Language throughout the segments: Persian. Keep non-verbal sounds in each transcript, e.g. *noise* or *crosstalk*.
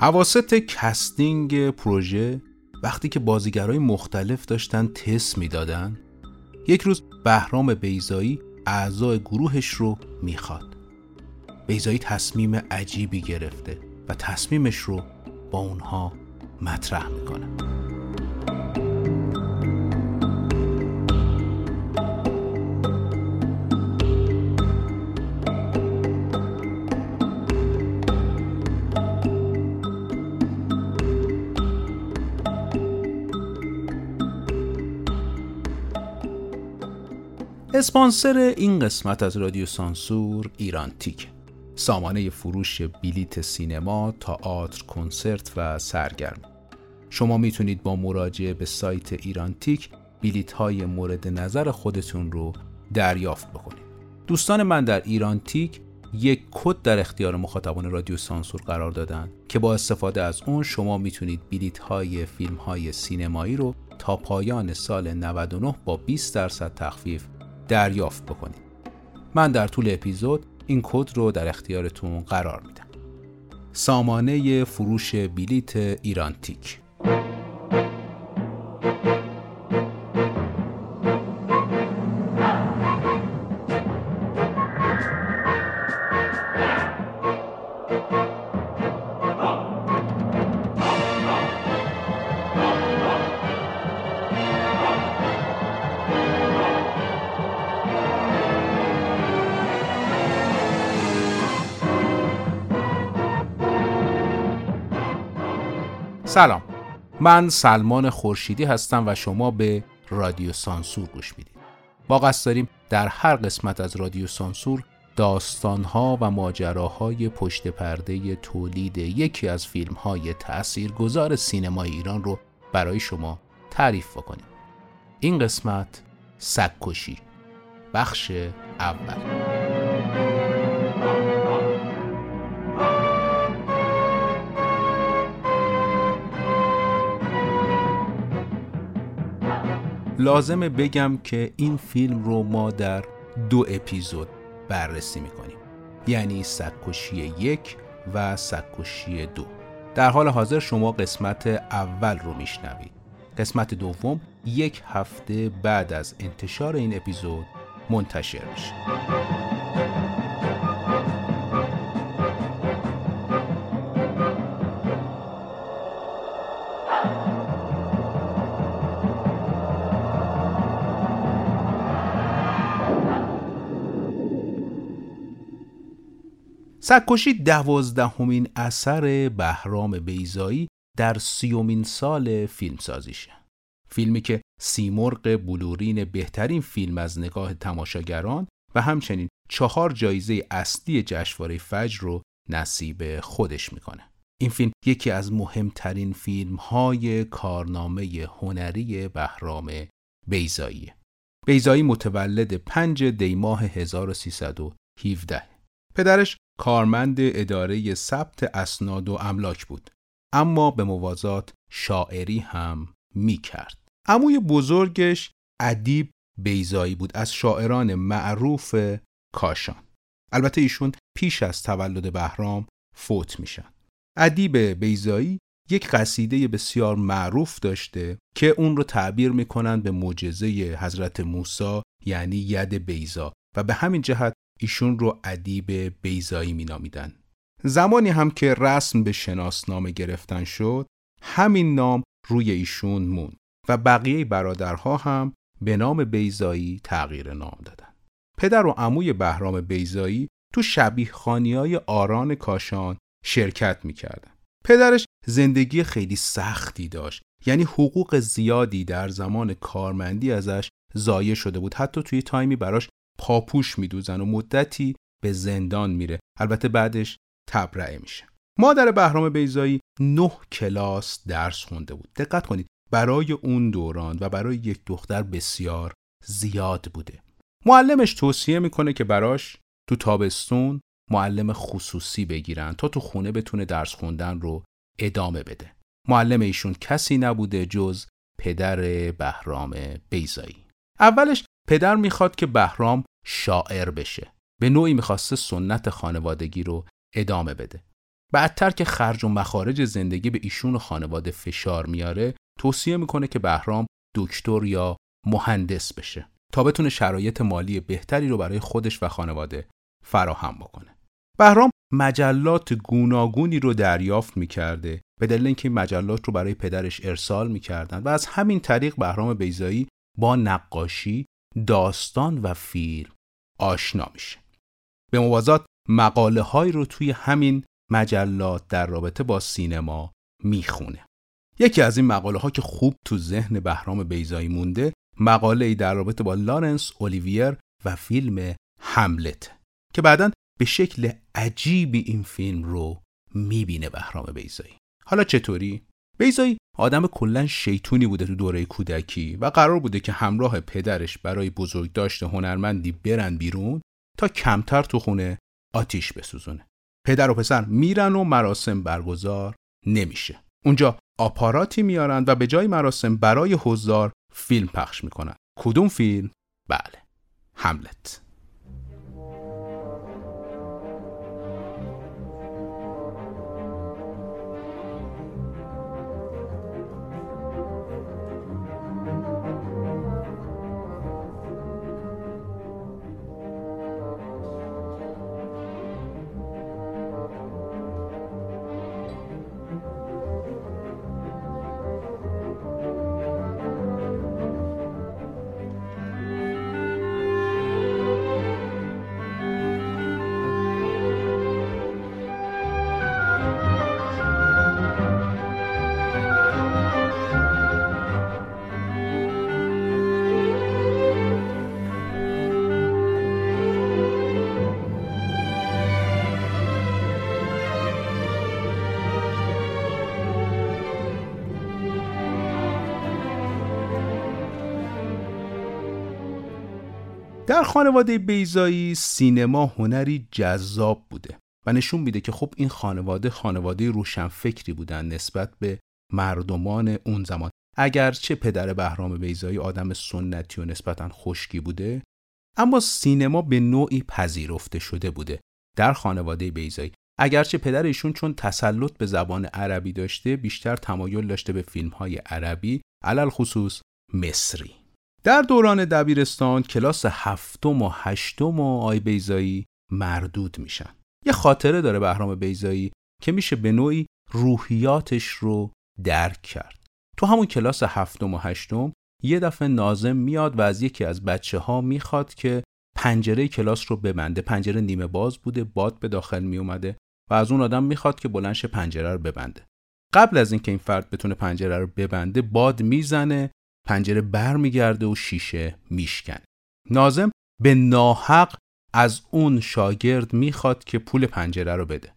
اواسط casting پروژه وقتی که بازیگرای مختلف داشتن تست می‌دادن یک روز بهرام بیضایی اعضای گروهش رو می‌خواد. بیضایی تصمیم عجیبی گرفته و تصمیمش رو با اونها مطرح می‌کنه. اسپانسر این قسمت از رادیو سانسور ایران تیک. سامانه فروش بلیت سینما، تئاتر، کنسرت و سرگرمی شما می‌تونید با مراجعه به سایت ایران تیک بلیت های مورد نظر خودتون رو دریافت بکنید. دوستان من در ایران تیک یک کد در اختیار مخاطبان رادیو سانسور قرار دادن که با استفاده از اون شما می‌تونید بلیت های فیلم های سینمایی رو تا پایان سال 99 با 20 درصد تخفیف دریافت بکنید من در طول اپیزود این کد رو در اختیارتون قرار میدم. سامانه فروش بلیت ایرانتیک. سلام. من سلمان خورشیدی هستم و شما به رادیو سانسور گوش می‌دید. با قصد داریم در هر قسمت از رادیو سانسور داستانها و ماجراهای پشت پرده تولید یکی از فیلمهای تأثیرگذار سینمای ایران رو برای شما تعریف بکنیم. این قسمت سگکشی بخش اول. لازمه بگم که این فیلم رو ما در دو اپیزود بررسی می‌کنیم. یعنی سکوشی یک و سکوشی دو. در حال حاضر شما قسمت اول رو میشنوید. قسمت دوم یک هفته بعد از انتشار این اپیزود منتشر میشه. سکوشی دوازدهمین اثر بهرام بیزایی در سیومین سال فیلمسازیشه. فیلمی که سیمرغ بلورین بهترین فیلم از نگاه تماشاگران و همچنین چهار جایزه اصلی جشنواره فجر رو نصیب خودش می‌کنه. این فیلم یکی از مهمترین فیلم های کارنامه هنری بهرام بیزایی بیزایی متولد 5 دیماه 1317 پدرش کارمند اداره ثبت اسناد و املاک بود. اما به موازات شاعری هم می کرد عموی بزرگش ادیب بیزایی بود از شاعران معروف کاشان. البته ایشون پیش از تولد بهرام فوت میشن. ادیب بیزایی یک قصیده بسیار معروف داشته که اون رو تعبیر می‌کنن به معجزه حضرت موسی یعنی ید بیزا و به همین جهت ایشون رو ادیب بیزایی مینامیدن. زمانی هم که رسم به شناسنامه گرفتن شد همین نام روی ایشون موند و بقیه برادرها هم به نام بیزایی تغییر نام دادن. پدر و عموی بهرام بیزایی تو شبیه خانی های آران کاشان شرکت می‌کردن. پدرش زندگی خیلی سختی داشت یعنی حقوق زیادی در زمان کارمندی ازش ضایع شده بود حتی توی تایمی براش پاپوش میدوزن و مدتی به زندان میره. البته بعدش تبرئه میشه. مادر بهرام بیزایی نه کلاس درس خونده بود. دقت کنید برای اون دوران و برای یک دختر بسیار زیاد بوده. معلمش توصیه می‌کنه که براش تو تابستون معلم خصوصی بگیرن تا تو خونه بتونه درس خوندن رو ادامه بده. معلم ایشون کسی نبوده جز پدر بهرام بیزایی اولش پدر می‌خواد که بهرام شاعر بشه. به نوعی می‌خواسته سنت خانوادگی رو ادامه بده. بعدتر که خرج و مخارج زندگی به ایشون و خانواده فشار میاره توصیه می‌کنه که بهرام دکتر یا مهندس بشه تا بتونه شرایط مالی بهتری رو برای خودش و خانواده فراهم بکنه. بهرام مجلات گوناگونی رو دریافت می‌کرده به دلیل اینکه این مجلات رو برای پدرش ارسال می‌کردن و از همین طریق بهرام بیزایی با نقاشی، داستان و فیلم آشنا میشه. به موازات مقاله هایی رو توی همین مجلات در رابطه با سینما می‌خونه. یکی از این مقاله ها که خوب تو ذهن بهرام بیزایی مونده مقاله ای در رابطه با لارنس اولیویر و فیلم هملت که بعدا به شکل عجیبی این فیلم رو می‌بینه بهرام بیزایی حالا چطوری بیزایی آدم کلا شیطونی بوده تو دوره کودکی و قرار بوده که همراه پدرش برای بزرگداشت هنرمندی برن بیرون تا کمتر تو خونه آتیش بسوزونه. پدر و پسر میرن و مراسم برگزار نمیشه. اونجا آپاراتی میارن و به جای مراسم برای حضار فیلم پخش می‌کنن. کدوم فیلم؟ بله هملت. در خانواده بیزایی سینما هنری جذاب بوده و نشون میده که خب این خانواده خانواده روشنفکری بودن نسبت به مردمان اون زمان. اگرچه پدر بهرام بیزایی آدم سنتی و نسبتا خشکی بوده اما سینما به نوعی پذیرفته شده بوده در خانواده بیزایی اگرچه پدر ایشون چون تسلط به زبان عربی داشته بیشتر تمایل داشته به فیلم های عربی علل خصوص مصری. در دوران دبیرستان کلاس هفتم و هشتم و آی بیزایی مردود میشن. یه خاطره داره بهرام بیزایی که میشه به نوعی روحیاتش رو درک کرد. تو همون کلاس هفتم و هشتم یه دفعه نازم میاد و از یکی از بچه ها می‌خواد که پنجره کلاس رو ببنده. پنجره نیمه باز بوده باد به داخل می اومده و از اون آدم می‌خواد که بلنش پنجره رو ببنده. قبل از اینکه این فرد بتونه پنجره رو ببنده باد می‌زنه پنجره برمیگرده و شیشه میشکنه نازم به ناحق از اون شاگرد می‌خواد که پول پنجره رو بده.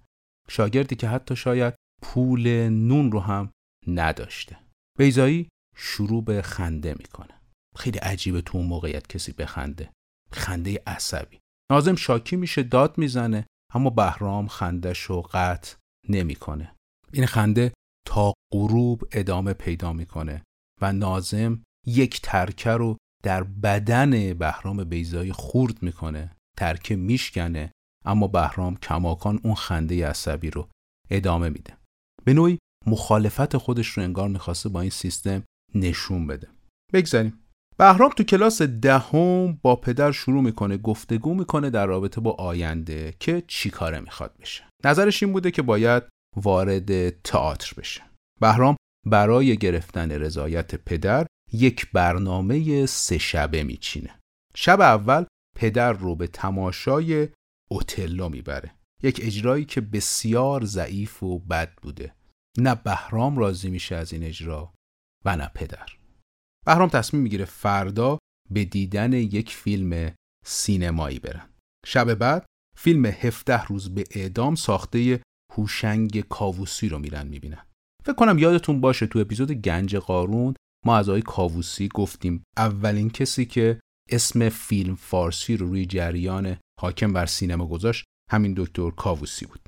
شاگردی که حتی شاید پول نون رو هم نداشته. بیزایی شروع به خنده می‌کنه. خیلی عجیبه تو اون موقعیت کسی بخنده. خنده عصبی. نازم شاکی میشه داد می‌زنه اما بهرام خندش رو قطع نمی‌کنه. این خنده تا غروب ادامه پیدا می‌کنه و نازم یک ترکه رو در بدن بهرام بیزایی خورد می‌کنه ترکه میشکنه اما بهرام کماکان اون خنده عصبی رو ادامه میده. به نوعی مخالفت خودش رو انگار می‌خواسته با این سیستم نشون بده. بگذاریم. بهرام تو کلاس دهم با پدر شروع می‌کنه گفتگو می‌کنه در رابطه با آینده که چی کاره می‌خواد بشه. نظرش این بوده که باید وارد تئاتر بشه. بهرام برای گرفتن رضایت پدر یک برنامه سه شبه میچینه. شب اول پدر رو به تماشای اوتلو می‌بره. یک اجرایی که بسیار ضعیف و بد بوده. نه بهرام راضی میشه از این اجرا و نه پدر. بهرام تصمیم می‌گیره فردا به دیدن یک فیلم سینمایی برن. شب بعد فیلم هفته روز به اعدام ساخته هوشنگ کاووسی رو میرن می‌بینن. فکر کنم یادتون باشه تو اپیزود گنج قارون ما از آقای کاووسی گفتیم اولین کسی که اسم فیلم فارسی رو روی جریان حاکم بر سینما گذاشت همین دکتر کاووسی بود.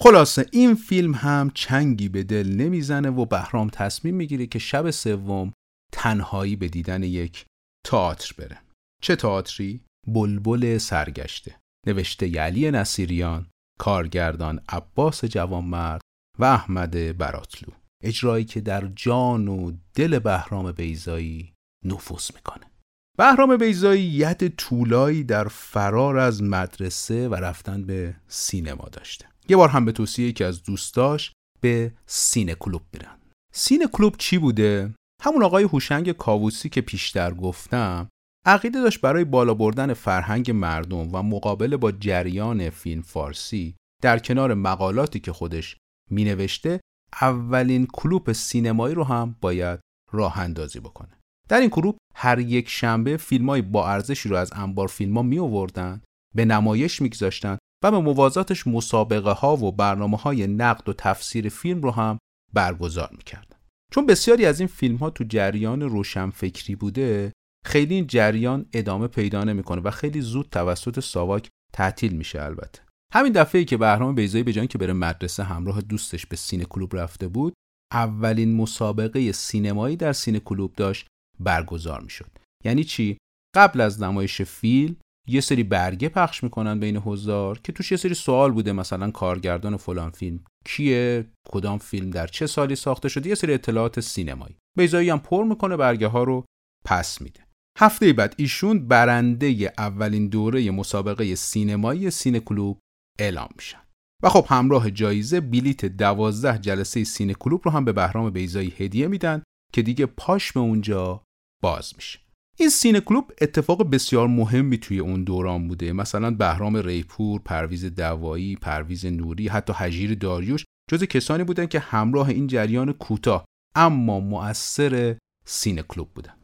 خلاصه این فیلم هم چنگی به دل نمی‌زنه و بهرام تصمیم می‌گیره که شب سوم تنهایی به دیدن یک تئاتر بره. چه تئاتری؟ بلبل سرگشته. نوشته یعلی نصیریان کارگردان عباس جوانمرد و احمد براتلو. اجرایی که در جان و دل بهرام بیزایی نفوذ می‌کنه. بهرام بیزایی ید طولایی در فرار از مدرسه و رفتن به سینما داشته. یه بار هم به توصیه یکی از دوستاش به سینه کلوب میرن. سینه کلوب چی بوده؟ همون آقای هوشنگ کاووسی که پیشتر گفتم عقیده داشت برای بالا بردن فرهنگ مردم و مقابله با جریان فیلم فارسی در کنار مقالاتی که خودش مینوشته اولین کلوپ سینمایی رو هم باید راه اندازی بکنه. در این کلوپ هر یک شنبه فیلم های با ارزشی رو از انبار فیلم ها می آوردن به نمایش میگذاشتن و به موازاتش مسابقه ها و برنامه های نقد و تفسیر فیلم رو هم برگزار می‌کردن چون بسیاری از این فیلم ها تو جریان روشنفکری بوده خیلی این جریان ادامه پیدا نمی‌کنه و خیلی زود توسط ساواک تعطیل میشه البته. همین دفعه که بهرام بیزایی به جای که بره مدرسه همراه دوستش به سینه کلوب رفته بود اولین مسابقه سینمایی در سینه کلوب داشت برگزار می‌شد. یعنی چی؟ قبل از نمایش فیلم یه سری برگه پخش می‌کنن بین حضار که توش یه سری سوال بوده مثلا کارگردان فلان فیلم کیه؟ کدام فیلم در چه سالی ساخته شده؟ یه سری اطلاعات سینمایی. بیزایی هم پر می‌کنه برگه ها رو پس میده. هفته بعد ایشون برنده اولین دوره مسابقه سینمایی سینه کلوب اعلام میشن. و خب همراه جایزه بلیت دوازده جلسه سینه کلوب رو هم به بهرام بیضایی هدیه میدن که دیگه پاش به اونجا باز میشه. این سینه کلوب اتفاق بسیار مهمی توی اون دوران بوده. مثلا بهرام ریپور، پرویز دوایی، پرویز نوری، حتی هژیر داریوش جزو کسانی بودن که همراه این جریان کوتاه اما مؤثر سینه کلوب بودن.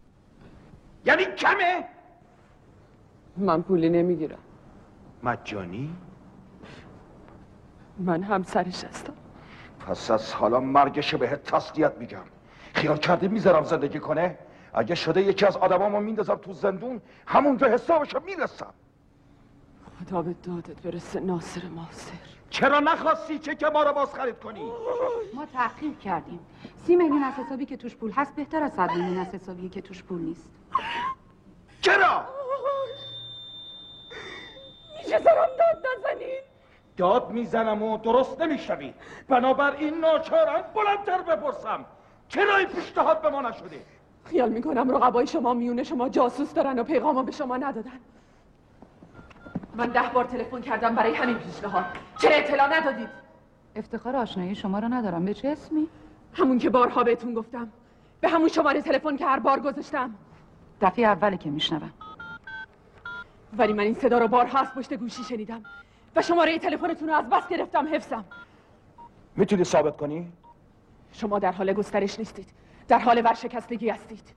یعنی کمه؟ من پولی نمی‌گیرم. مجانی؟ من همسرش هستم. پس از حالا مرگش بهت تسلیت میگم. خیال کرده می‌ذارم زندگی کنه؟ اگه شده یکی از آدمامو میندازم تو زندون همونجا حسابشو می‌رسم. خدا به دادت برسه ناصر ماسر چرا نخواستی چه که ما رو باز خرید کنی؟ ما تحقیق کردیم. سی میلیون از حسابی که توش پول هست بهتر از صد میلیون از حسابی که توش پول نیست. چرا؟ میشه سرم داد نزنید داد می‌زنم و درست نمیشنوی بنابراین ناچارم بلندتر بپرسم. چرا این پیشنهاد به ما نشده؟ خیال می‌کنم رقبای شما میونه شما جاسوس دارن و پیغامو به شما ندادن. من ده بار تلفن کردم برای همین پیشنهاد. چرا اطلاع ندادید؟ افتخار آشنایی شما رو ندارم. به چه اسمی؟ همون که بارها بهتون گفتم. به همون شماره تلفن که هر بار گذاشتم. دفعه اولی که میشنوم. ولی من این صدا رو بارها از پشت گوشی شنیدم. و شماره تلفنتون رو از بس گرفتم حفظم. می‌تونی ثابت کنی؟ شما در حال گسترش نیستید. در حال ورشکستگی هستید.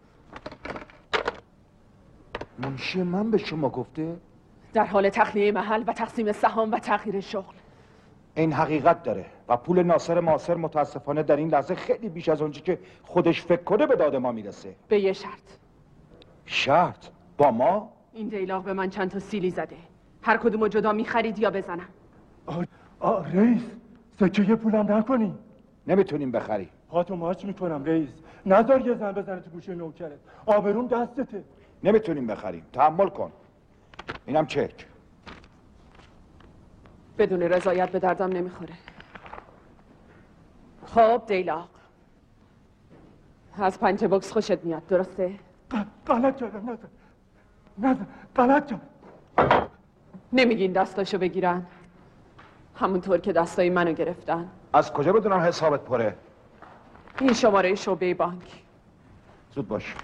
منشی من به شما گفته؟ در حال تخلیه محل و تقسیم سهام و تغییر شغل. این حقیقت داره و پول ناصر معاصر متاسفانه در این لحظه خیلی بیش از اونچه که خودش فکر کنه به داد ما می‌رسه. به یه شرط. شرط؟ با ما؟ این دیلاغ به من چند تا سیلی زده. هر کدومو جدا می‌خرید یا بزنم. آ رئیس سکه پولم نکنی. نمی‌تونیم بخریم. پاتو ماچ می‌کنم رئیس. نذار یه زن بزنه تو گوشه نوکرت. آبرون دستته. نمی‌تونیم بخریم. تحمل کن. اینم چک. بدون رضایت به دردم نمی‌خوره. خب دیلاغ از پنج بکس خوشت میاد درسته؟ غلط کردم نزن نزن غلط کردم. نمیگین دستاشو بگیرن. همونطور که دستای منو گرفتن. از کجا بدونم حسابت پره؟ این شماره شعبه بانک. زود باش.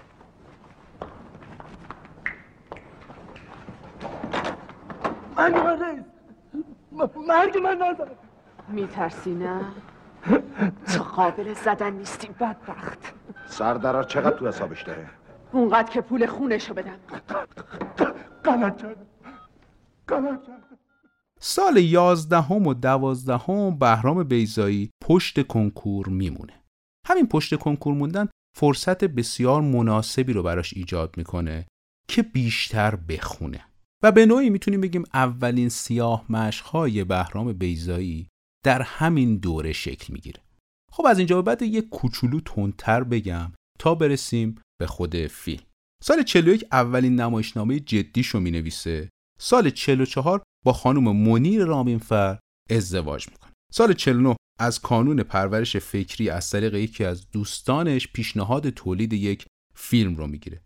مرگ من رئیس. مرگ من نزن میترسی نه؟ تو قابل زدن نیستی بدبخت. سردرار چقدر تو حسابش داره؟ اونقدر که پول خونشو بدم. غلط کردم غلط کردم سال یازدهم و دوازدهم بهرام بیزایی پشت کنکور میمونه. همین پشت کنکور موندن فرصت بسیار مناسبی رو براش ایجاد می‌کنه که بیشتر بخونه. و به نوعی می‌تونیم بگیم اولین سیاه مشقهای بهرام بیزایی در همین دوره شکل می‌گیره. خب از اینجا به بعد یه کوچولو تندتر بگم تا برسیم به خود فیلم. سال 41 اولین نمایشنامه جدیشو می‌نویسه سال 44 با خانم منیر رامینفر ازدواج می‌کنه. سال 49 از کانون پرورش فکری از طریق یکی از دوستانش پیشنهاد تولید یک فیلم رو می‌گیره.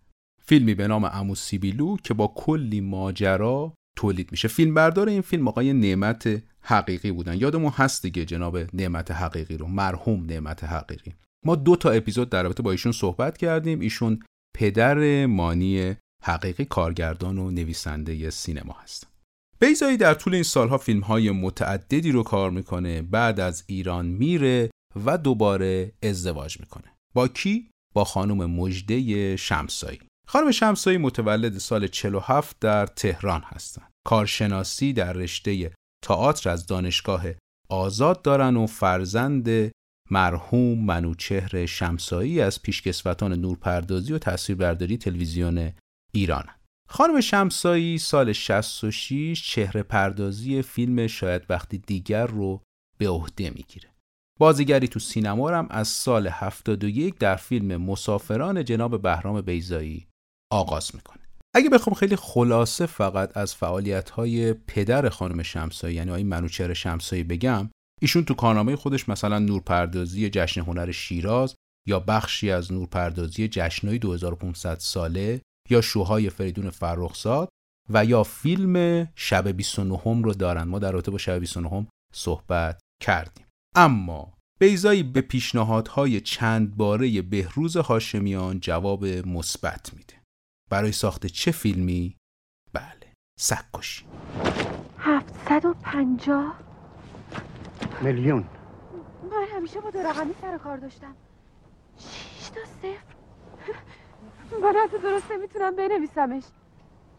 فیلمی به نام امو سیبیلو که با کلی ماجرا تولید میشه. فیلم بردار این فیلم آقای نعمت حقیقی بودن. یادمون هست دیگه جناب نعمت حقیقی رو. مرحوم نعمت حقیقی. ما دو تا اپیزود در رابطه با ایشون صحبت کردیم. ایشون پدر مانی حقیقی کارگردان و نویسنده سینما هست بیزایی در طول این سالها فیلم های متعددی رو کار می‌کنه بعد از ایران میره و دوباره ازدواج می‌کنه با کی؟ با خانم مجده شمسایی خانم شمسایی متولد سال 47 در تهران هستند. کارشناسی در رشته تئاتر از دانشگاه آزاد دارن و فرزند مرحوم منوچهر شمسایی از پیشکسوتان نورپردازی و تصویربرداری تلویزیون ایران خانم شمسایی سال 66 چهره پردازی فیلم شاید وقتی دیگر رو به عهده می‌گیره. بازیگری تو سینما هم از سال 71 در فیلم مسافران جناب بهرام بیزایی آغاز می‌کنه. اگه بخوام خیلی خلاصه فقط از فعالیت های پدر خانم شمسایی یعنی آقای منوچهر شمسایی بگم ایشون تو کارنامه خودش مثلا نورپردازی جشن هنر شیراز یا بخشی از نورپردازی جشنهای 2500 ساله یا شوهای فریدون فرخزاد و یا فیلم شب 29 رو دارن. ما در رابطه با شب 29 صحبت کردیم. اما بیزایی به پیشنهادهای چند باره بهروز هاشمیان جواب مثبت میده. برای ساخت چه فیلمی؟ بله سکشی 750 میلیون. من همیشه با دو رقمی سر کار داشتم. 6 تا صفر. من حتی درست نمی‌تونم بنویسمش.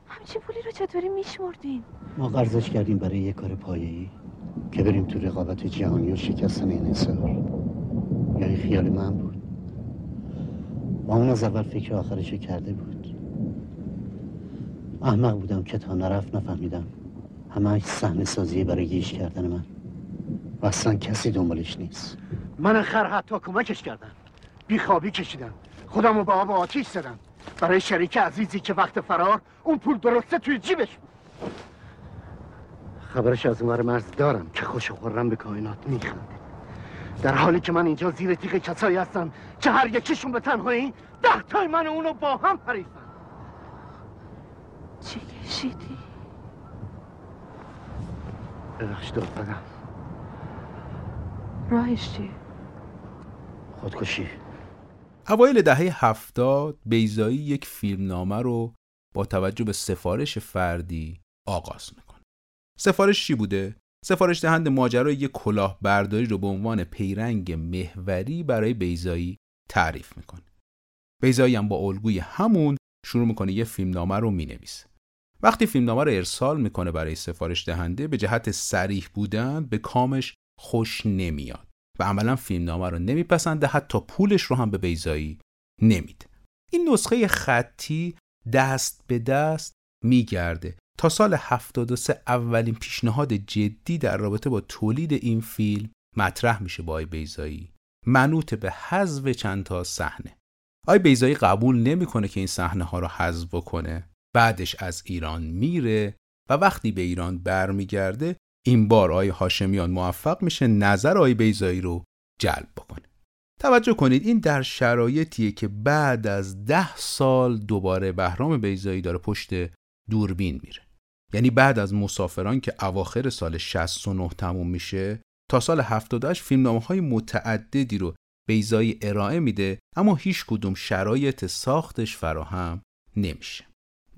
همچین پولی رو چطوری میشمردین؟ ما قرضش کردیم برای یه کار پایه‌ای که بریم تو رقابت جهانی و شکستن این انصار یعنی خیال من بود. با اون از اول فکر آخرشو کرده بود. احمق بودم که تا نرفت نفهمیدم. همه صحنه سازی برای گیش کردن من. و اصلا کسی دنبالش نیست. من خر حتی کمکش کردم. بیخوابی کشیدم. خودمو به آب آتیش زدم. برای شریک عزیزی که وقت فرار اون پول درسته توی جیبش بود. خبرش از اونور مرز دارم که خوش خورم به کائنات میخنده. در حالی که من اینجا زیر تیغ کسایی هستم که هر یکیشون به تنهایی ده تای من اونو با هم پریفن چی کشیدی؟ ببخش داد بدم راهش چیه؟ خودکشی. اوایل دهه هفتاد بیزایی یک فیلمنامه رو با توجه به سفارش فردی آغاز می‌کنه. سفارش چی بوده؟ سفارش دهنده ماجرای یک کلاه برداری رو به عنوان پیرنگ محوری برای بیزایی تعریف می‌کنه. بیزایی هم با الگوی همون شروع می‌کنه یه فیلمنامه رو می‌نویسه. وقتی فیلمنامه رو ارسال می‌کنه برای سفارش دهنده به جهت سریح بودن به کامش خوش نمیاد و عملا فیلمنامه رو نمیپسنده حتی پولش رو هم به بیزایی نمیده. این نسخه خطی دست به دست میگرده. تا سال 73 اولین پیشنهاد جدی در رابطه با تولید این فیلم مطرح میشه با آی بیزایی منوط به حذف چند تا صحنه. آی بیزایی قبول نمی‌کنه که این صحنه ها رو حذف بکنه. بعدش از ایران میره و وقتی به ایران برمیگرده این بار آی هاشمیان موفق میشه نظر آی بیزایی رو جلب بکنه. توجه کنید این در شرایطیه که بعد از ده سال دوباره بهرام بیزایی داره پشت دوربین میره. یعنی بعد از مسافران که اواخر سال 69 تموم میشه تا سال 78 فیلمنامه های متعددی رو بیضایی ارائه میده اما هیچ کدوم شرایط ساختش فراهم نمیشه.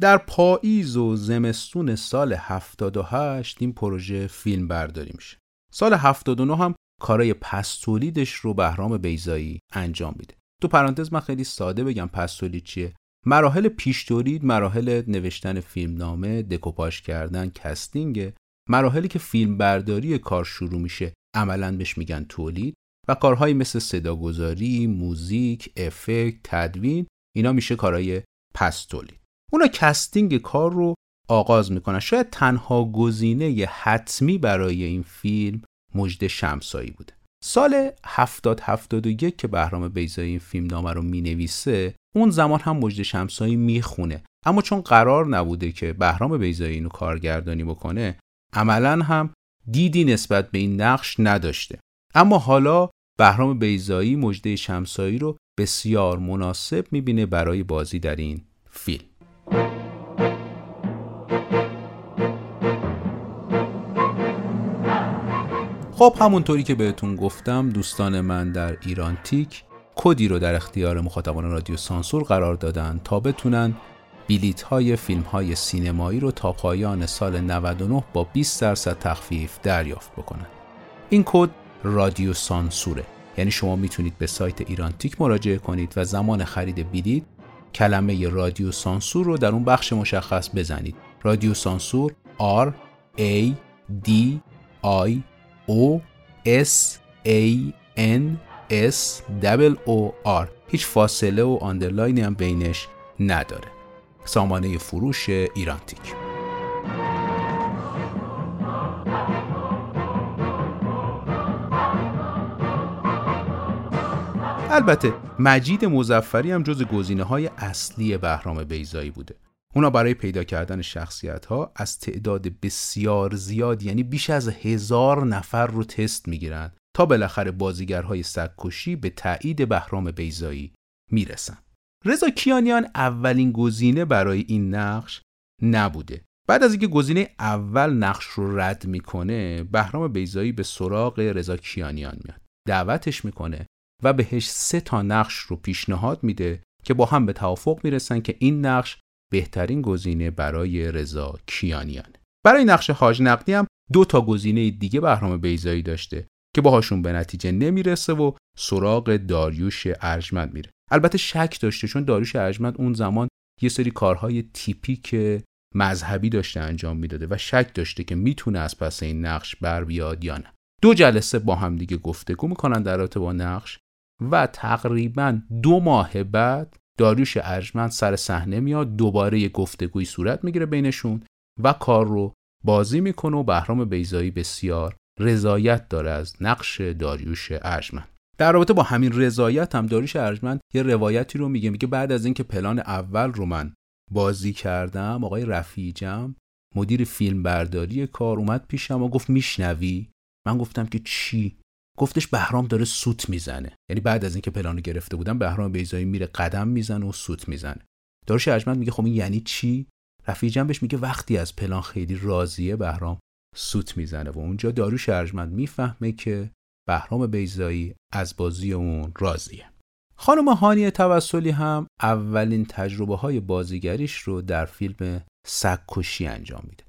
در پاییز و زمستون سال 78 این پروژه فیلم برداری میشه. سال 79 هم کارای پس تولیدش رو بهرام بیضایی انجام میده. تو پرانتز من خیلی ساده بگم پس تولید چیه؟ مراحل پیش تولید مراحل نوشتن فیلمنامه، دکوپاژ کردن، casting، مراحلی که فیلم برداری کار شروع میشه عملا بهش میگن تولید و کارهایی مثل صداگذاری، موزیک، افکت، تدوین اینا میشه کارهای پس تولید. اونا casting کار رو آغاز می‌کنن. شاید تنها گزینه حتمی برای این فیلم مژده شمسایی بوده. سال 70 71 که بهرام بیضایی این فیلم نامه رو می‌نویسه اون زمان هم مژده شمسایی می‌خونه. اما چون قرار نبوده که بهرام بیضایی اینو کارگردانی بکنه عملا هم دیدی نسبت به این نقش نداشته. اما حالا بهرام بیزایی مجده شمسایی رو بسیار مناسب می‌بینه برای بازی در این فیلم. خب همونطوری که بهتون گفتم دوستان من در ایران تیک کدی رو در اختیار مخاطبان رادیو سانسور قرار دادن تا بتونن بیلیت های فیلم های سینمایی رو تا پایان سال 99 با 20 درصد تخفیف دریافت بکنن. این کد رادیو سانسوره. یعنی شما می‌تونید به سایت ایران تیک مراجعه کنید و زمان خرید بلیت کلمه رادیو سانسور رو در اون بخش مشخص بزنید. رادیو سانسور R A D I O S A N S O R هیچ فاصله و آندرلاینی هم بینش نداره. سامانه فروش ایرانتیک. البته مجید مزفری هم جز گزینه های اصلی بهرام بیزایی بوده. اونا برای پیدا کردن شخصیت ها از تعداد بسیار زیاد یعنی بیش از هزار نفر رو تست می‌گیرن تا بالاخره بازیگرهای سگکشی به تایید بهرام بیزایی می‌رسن. رضا کیانیان اولین گزینه برای این نقش نبوده. بعد از اینکه گزینه اول نقش رو رد می‌کنه بهرام بیزایی به سراغ رضا کیانیان میاد. دعوتش می‌کنه و بهش سه تا نقش رو پیشنهاد میده که با هم به توافق می‌رسن که این نقش بهترین گزینه برای رضا کیانیان. برای نقش حاج نقدی هم دو تا گزینه دیگه بهرام بیزایی داشته که باهاشون به نتیجه نمی‌رسه و سراغ داریوش ارجمند میره. البته شک داشته چون داریوش ارجمند اون زمان یه سری کارهای تیپیک مذهبی داشته انجام می‌داده و شک داشته که می‌تونه از پس این نقش بر بیاد یا نه. دو جلسه با هم دیگه گفتگو می‌کنن در رابطه با نقش و تقریبا دو ماه بعد داریوش ارجمند سر صحنه میاد دوباره یه گفتگوی صورت می‌گیره بینشون و کار رو بازی می‌کنه و بهرام بیزایی بسیار رضایت داره از نقش داریوش ارجمند. در رابطه با همین رضایت هم داریوش ارجمند یه روایتی رو میگه میگه بعد از اینکه پلان اول رو من بازی کردم آقای رفیجم مدیر فیلم برداری کار اومد پیشم و گفت میشنوی؟ من گفتم که چی؟ گفتش بهرام داره سوت می‌زنه. یعنی بعد از اینکه پلانو گرفته بودم بهرام بیزایی میره قدم می‌زنه و سوت می‌زنه. داروش ارجمند میگه خب این یعنی چی؟ رفیجم بهش میگه وقتی از پلان خیلی راضیه بهرام سوت می‌زنه. و اونجا داروش ارجمند می‌فهمه که بهرام بیزایی از بازی اون راضیه. خانم هانی توسلی هم اولین تجربه های بازیگریش رو در فیلم سگکشی انجام میده.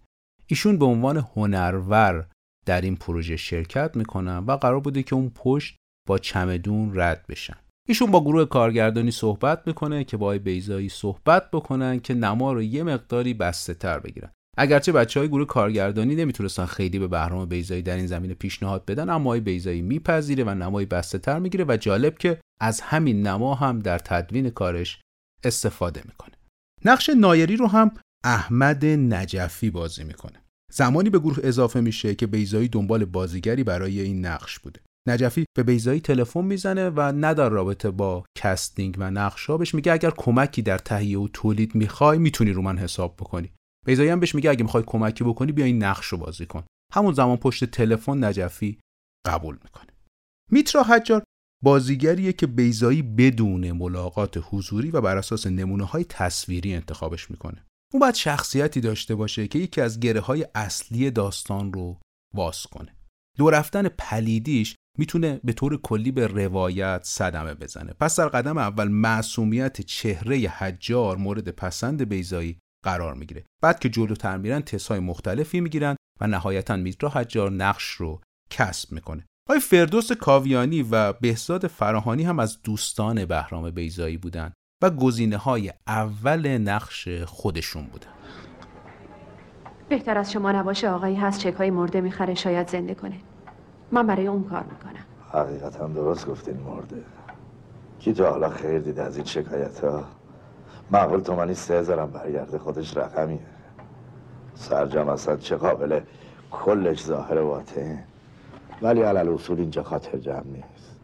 ایشون به عنوان هنرور در این پروژه شرکت می‌کنن و قرار بوده که اون پشت با چمدون رد بشن. ایشون با گروه کارگردانی صحبت می‌کنه که با آقای بیزایی صحبت بکنن که نما رو یه مقداری بسته تر بگیرن. اگرچه بچه های گروه کارگردانی نمی‌تونستن خیلی به بهرام بیزایی در این زمینه پیشنهاد بدن اما آقای بیزایی میپذیره و نمای بسته تر می‌گیره و جالب که از همین نما هم در تدوین کارش استفاده می‌کنه. نقش نایری رو هم احمد نجفی بازی می‌کنه. زمانی به گروه اضافه میشه که بیزایی دنبال بازیگری برای این نقش بوده. نجفی به بیضایی تلفن می‌زنه و در رابطه با casting و نقشا بهش میگه اگر کمکی در تهیه و تولید می‌خوای می‌تونی رو من حساب بکنی. بیضایی هم بهش میگه اگه می‌خوای کمکی بکنی بیا این نقش رو بازی کن. همون زمان پشت تلفن نجفی قبول می‌کنه. میترا حجار بازیگریه که بیضایی بدون ملاقات حضوری و بر اساس نمونه های تصویری انتخابش می‌کنه. اون باید شخصیتی داشته باشه که یکی از گره های اصلی داستان رو واس کنه. دو رفتن پلیدیش می‌تونه به طور کلی به روایت صدمه بزنه. پس در قدم اول معصومیت چهره حجار مورد پسند بیزایی قرار می‌گیره. بعد که جلوتر میرن های مختلفی می‌گیرن و نهایتا میترا حجار نقش رو کسب می‌کنه. های فردوس کاویانی و بهزاد فراهانی هم از دوستان بهرام بیزایی بودن. و گزینه های اول نقش خودشون بودن بهتر از شما نباشه آقایی هست چک های مرده می‌خره شاید زنده کنه. من برای اون کار می‌کنم. حقیقتا درست گفتین مرده. کی تو حالا خیر دیده از این شکایت ها معقول تومانی سه هزارم برگرده خودش رقمیه. سرجم اصلا چه قابله کلش ظاهر واته ولی علال اصول اینجا خاطر جمع نیست.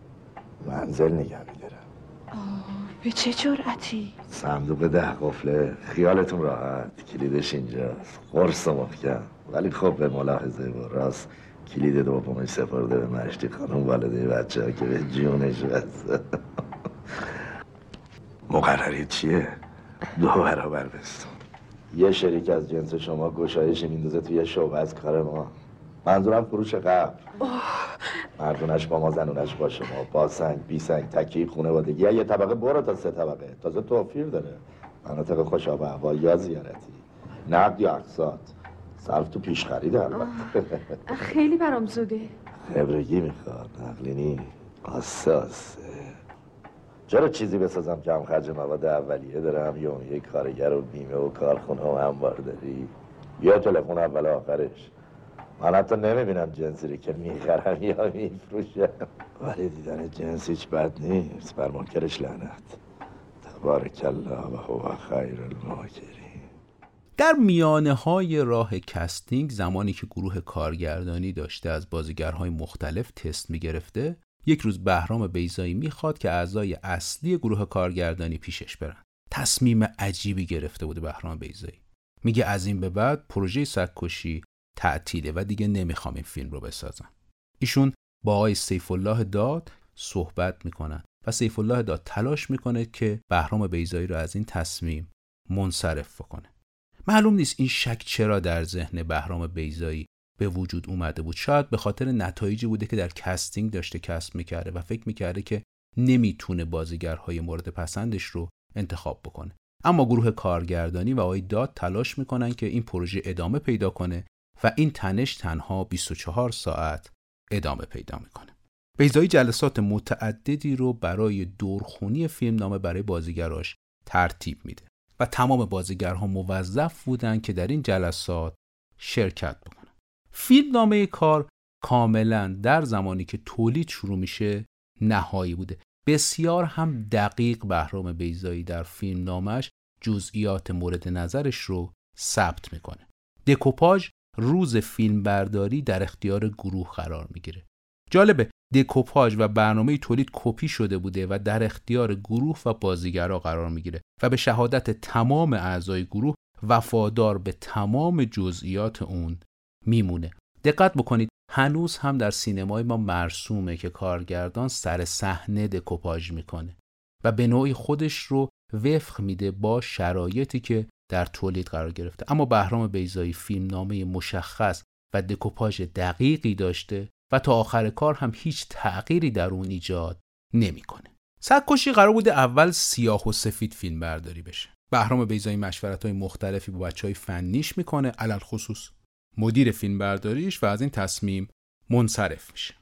منزل نگه میدارم. به چه جرعتی؟ صندوق ده قفله خیالتون راحت کلیدش اینجاست. قرص محکم ولی خب به ملاحظه و راست کلید دومش سپرده به مشتی خانم والده بچه ها که به جونش بسته. *laughs* مقرری چیه؟ دو برابر بستون. یه شریک از جنس شما گشایش میندازه توی شعبه از کار ما. منظورم فروش قبل. مردونش با ما زنونش با شما. با سنگ بی سنگ تکی خونوادگی یه طبقه برو تا سه طبقه. تازه توفیر داره. مناطق خوش آب هوا یا زیارتی. نقد یا اقساط صرف تو پیش خرید خیلی برام زوده. خبرگی می‌خواد. نقلینی آسه چرا چیزی بسازم که هم خرج مواد اولیه دارم یا یک کارگر و بیمه و کارخونه و انبار داری؟ یا تلفن اول آخرش. من حتی نمی‌بینم جنسی که می‌خرم یا میفروشم. ولی دیدن جنس هیچ بد نیست. بر منکرش لعنت. تبارک الله و هو خیر الماکرین. در میانه های راه casting زمانی که گروه کارگردانی داشته از بازیگرهای مختلف تست می‌گرفته یک روز بهرام بیضایی می‌خواد که اعضای اصلی گروه کارگردانی پیشش برن. تصمیم عجیبی گرفته بوده بهرام بیضایی میگه از این به بعد پروژه سگ کشی تعطیله و دیگه نمی‌خوام این فیلم رو بسازم. ایشون با آقای سیف الله داد صحبت می‌کنن و سیف الله داد تلاش می‌کنه که بهرام بیضایی رو از این تصمیم منصرف بکنه. معلوم نیست این شک چرا در ذهن بهرام بیضایی به وجود اومده بود. شاید به خاطر نتایجی بوده که در casting داشته کسب می‌کرده و فکر می‌کرده که نمی‌تونه بازیگرهای مورد پسندش رو انتخاب بکنه. اما گروه کارگردانی و آقای داد تلاش می‌کنن که این پروژه ادامه پیدا کنه و این تنش تنها 24 ساعت ادامه پیدا می‌کنه. بیضایی جلسات متعددی رو برای دورخونی فیلم نامه برای بازیگراش ترتیب میده و تمام بازیگرها موظف بودن که در این جلسات شرکت بکنن. فیلم نامه کار کاملا در زمانی که تولید شروع میشه نهایی بوده. بسیار هم دقیق بهرام بیزایی در فیلم نامش جزئیات مورد نظرش رو ثبت می‌کنه. دکوپاژ روز فیلم برداری در اختیار گروه قرار می‌گیره. جالبه دکوپاژ و برنامه تولید کپی شده بوده و در اختیار گروه و بازیگرا قرار می‌گیره و به شهادت تمام اعضای گروه وفادار به تمام جزئیات اون میمونه. دقت بکنید هنوز هم در سینمای ما مرسومه که کارگردان سر صحنه دکوپاژ می‌کنه و به نوعی خودش رو وفق میده با شرایطی که در تولید قرار گرفته اما بهرام بیزایی فیلم نامه مشخص و دکوپاژ دقیقی داشته و تا آخر کار هم هیچ تغییری در اون ایجاد نمی‌کنه. سگکشی قرار بوده اول سیاه و سفید فیلم برداری بشه. بهرام بیزایی مشورت های مختلفی با بچه های فنیش می‌کنه علل خصوص مدیر فیلم برداریش و از این تصمیم منصرف میشه.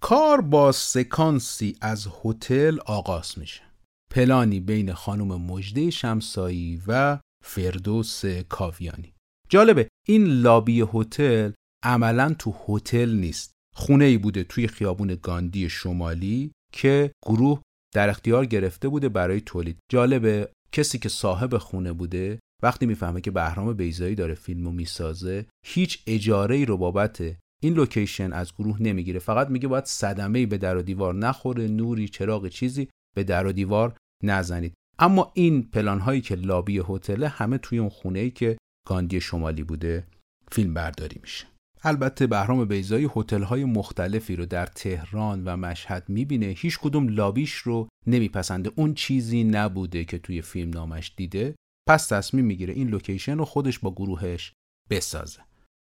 کار با سکانسی از هتل آغاز میشه. پلانی بین خانم مجده شمسایی و فردوس کاویانی. جالبه این لابی هتل عملا تو هتل نیست. خونه ای بوده توی خیابون گاندی شمالی که گروه در اختیار گرفته بوده برای تولید. جالبه کسی که صاحب خونه بوده وقتی می‌فهمه که بهرام بیزایی داره فیلمو می‌سازه هیچ اجاره ای رو بابت این location از گروه نمی‌گیره. فقط میگه باید صدمه ای به در و دیوار نخوره نوری چراغ چیزی. به در و دیوار نزنید. اما این پلان هایی که لابی هتل همه توی اون خونه ای که گاندی شمالی بوده فیلم برداری میشه. البته بهرام بیضایی هتل های مختلفی رو در تهران و مشهد می‌بینه. هیچ کدوم لابیش رو نمیپسنده. اون چیزی نبوده که توی فیلم نامش دیده. پس تصمیم می‌گیره این location رو خودش با گروهش بسازه.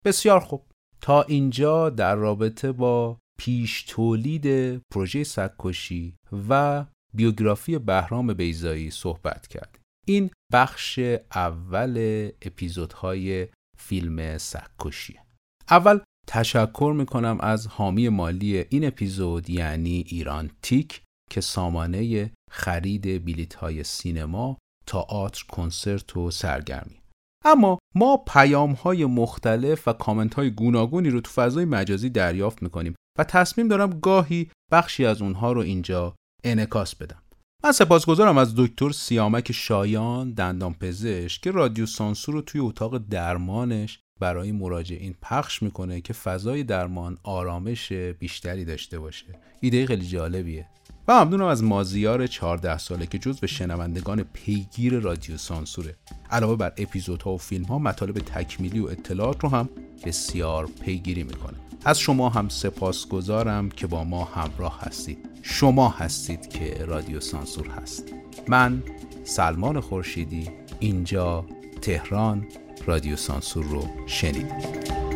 بسیار خوب. تا اینجا در رابطه با پیش تولید پروژه سگکشی و بیوگرافی بهرام بیزایی صحبت کرد این بخش اول اپیزودهای فیلم سگکشیه اول تشکر می‌کنم از حامی مالی این اپیزود یعنی ایران تیک که سامانه خرید بلیت های سینما، تئاتر، کنسرت و سرگرمی. اما ما پیام های مختلف و کامنت های گوناگونی رو تو فضای مجازی دریافت می‌کنیم و تصمیم دارم گاهی بخشی از اونها رو اینجا انکاس بدم. من سپاسگزارم از دکتر سیامک شایان دندان پزشک که رادیو سانسور رو توی اتاق درمانش برای مراجعین پخش می‌کنه که فضای درمان آرامش بیشتری داشته باشه. ایده خیلی جالبیه. و ممنونم از مازیار 14 ساله که جز به شنوندگان پیگیر رادیو سانسوره. علاوه بر اپیزودها و فیلم ها مطالب تکمیلی و اطلاعات رو هم بسیار پیگیری می‌کنه. از شما هم سپاسگزارم که با ما همراه هستید. شما هستید که رادیو سانسور هست. من سلمان خورشیدی اینجا تهران رادیو سانسور رو شنیدید.